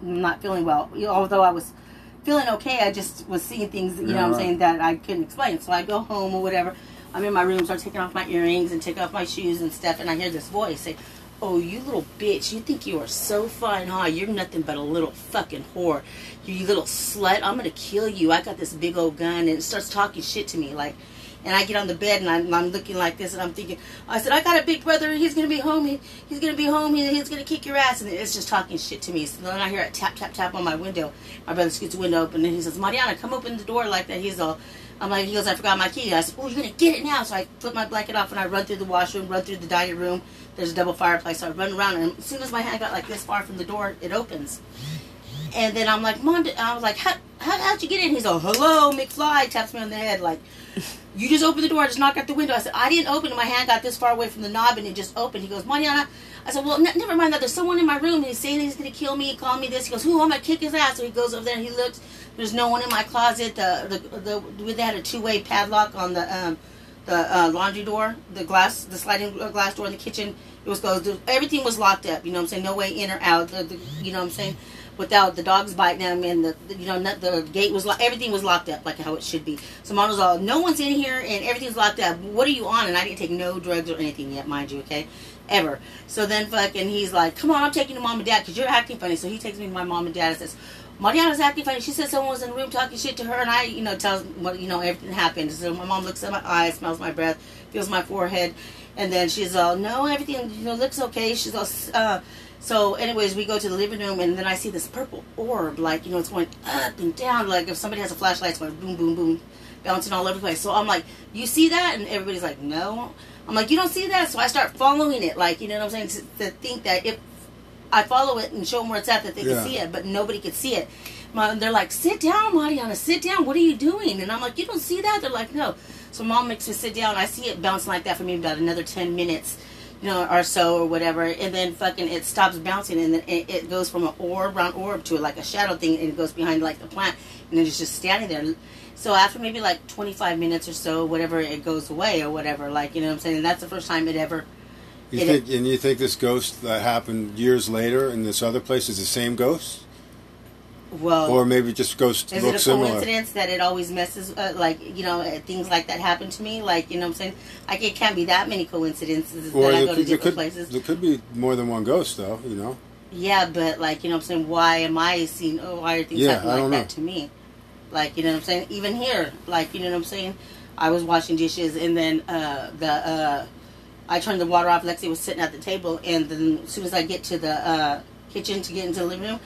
not feeling well. You know, although I was feeling okay, I just was seeing things, you know what I'm Yeah. saying, that I couldn't explain. So I go home or whatever. I'm in my room, start taking off my earrings and take off my shoes and stuff, and I hear this voice say, Oh, you little bitch, you think you are so fine, huh? You're nothing but a little fucking whore. You, you little slut, I'm gonna kill you. I got this big old gun, and it starts talking shit to me, like, and I get on the bed and I'm, I'm looking like this and I'm thinking, I said, I got a big brother. He's going to be home. He, he's going to be home. He, he's going to kick your ass. And it's just talking shit to me. So then I hear it tap, tap, tap on my window. My brother scoots the window open and he says, Mariana, come open the door like that. He's all, I'm like, he goes, I forgot my key. I said, oh, you're going to get it now. So I flip my blanket off and I run through the washroom, run through the dining room. There's a double fireplace. So I run around and as soon as my hand got like this far from the door, it opens. And then I'm like, Mom, I was like, how, how, how'd you get in? He's like, hello, McFly, taps me on the head, like, you just opened the door, I just knocked out the window. I said, I didn't open it. My hand got this far away from the knob and it just opened. He goes, Mariana. I said, well, n- never mind that. There's someone in my room. and He's saying he's going to kill me, call me this. He goes, who? I'm going to kick his ass. So he goes over there and he looks. There's no one in my closet. The, the, the, they had a two-way padlock on the, um, the uh, laundry door, the glass, the sliding uh, glass door in the kitchen. It was closed. Everything was locked up. You know what I'm saying? No way in or out. The, the, you know what I'm saying? Without the dogs biting them and the, the you know not, the gate was locked. Everything was locked up like how it should be. So mom was all, no one's in here and everything's locked up. What are you on? And I didn't take no drugs or anything yet, mind you. Okay, ever. So then fucking he's like, come on, I'm taking you to mom and dad because you're acting funny. So he takes me to my mom and dad and says. Mariana's acting funny. She said someone was in the room talking shit to her, and I, you know, tells what you know everything happened. So my mom looks at my eyes, smells my breath, feels my forehead, and then she's all, no, everything you know looks okay. She's all, uh, so anyways, we go to the living room, and then I see this purple orb, like you know, it's going up and down, like if somebody has a flashlight, it's going boom, boom, boom, bouncing all over the place. So I'm like, you see that? And everybody's like, no. I'm like, you don't see that? So I start following it, like you know what I'm saying, to, to think that if I follow it and show them where it's at, that they Yeah. can see it, but nobody could see it. Mom, they're like, sit down, Mariana, sit down. What are you doing? And I'm like, you don't see that? They're like, no. So mom makes me sit down. I see it bouncing like that for maybe about another 10 minutes, you know, or so or whatever. And then fucking it stops bouncing and then it, it goes from an orb, round orb to like a shadow thing and it goes behind like the plant and then it's just standing there. So after maybe like 25 minutes or so, whatever, it goes away or whatever. Like, you know what I'm saying? And that's the first time it ever. You It- think, and you think this ghost that happened years later in this other place is the same ghost, Well, or maybe just ghosts Is look it a similar? coincidence that it always messes, uh, like, you know, uh, things like that happen to me? Like, you know what I'm saying? Like, it can't be that many coincidences Or that I go to could, there, different could, places. there could be more than one ghost, though. You know. Yeah, but, like, you know what I'm saying? Why am I seeing, oh, why are things Yeah, happening like don't that to me? Like, you know what I'm saying? Even here, like, you know what I'm saying? I was washing dishes and then uh, the, uh, I turned the water off. Lexi was sitting at the table, and then as soon as I get to the uh, kitchen to get into the living room,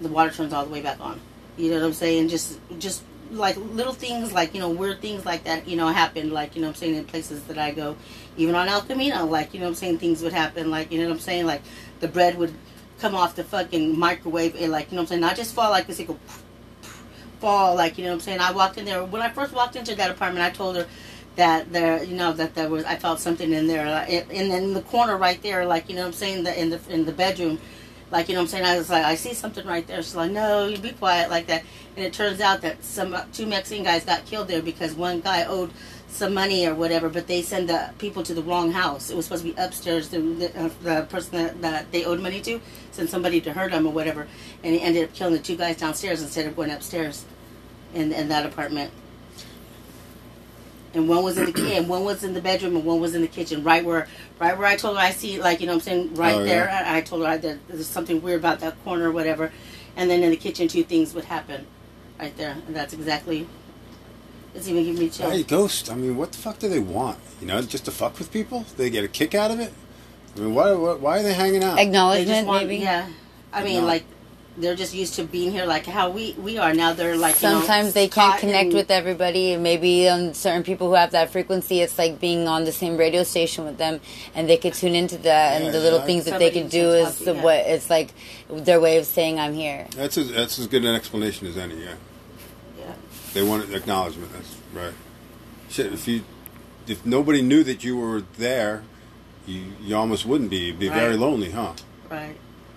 the water turns all the way back on. You know what I'm saying? Just, just like little things, like you know, weird things like that. You know, happen. Like you know, I'm saying in places that I go, even on El Camino. Like you know, I'm saying things would happen. Like you know, what I'm saying like the bread would come off the fucking microwave and like you know, what I'm saying not just fall like this. It go fall like you know what I'm saying. I walked in there when I first walked into that apartment. I told her that there, you know, that there was I felt something in there, and then in the corner right there, like you know what I'm saying, the in the in the bedroom, like you know I'm saying. I was like, I see something right there. She's like, no, you be quiet like that. And it turns out that some two Mexican guys got killed there because one guy owed some money or whatever, but they send the people to the wrong house. It was supposed to be upstairs. The, the, uh, the person that, that they owed money to sent somebody to hurt him or whatever, and he ended up killing the two guys downstairs instead of going upstairs in in that apartment. And one was in the ki- and one was in the bedroom, and one was in the kitchen, right where right where I told her I see, like you know, what I'm saying right Oh, yeah. there. I, I told her I, that there's something weird about that corner or whatever, and then in the kitchen, two things would happen, right there, and that's exactly. It's even giving me chills. Hey, ghost. I mean, what the fuck do they want? You know, just to fuck with people? They get a kick out of it. I mean, why? Why, why are they hanging out? Acknowledgement, want, maybe. yeah. I mean, like they're just used to being here, like how we we are now. They're like you know, Sometimes they can't connect in- with everybody. and Maybe um, certain people who have that frequency, it's like being on the same radio station with them, and they could tune into that. Yeah, and the little yeah. things that they Somebody could do can is talk the you, what it's like their way of saying I'm here. That's as, that's as good an explanation as any. Yeah, Yeah. they want acknowledgement. That's right. Shit, if you if nobody knew that you were there, you you almost wouldn't be. You'd be very lonely, huh? Right.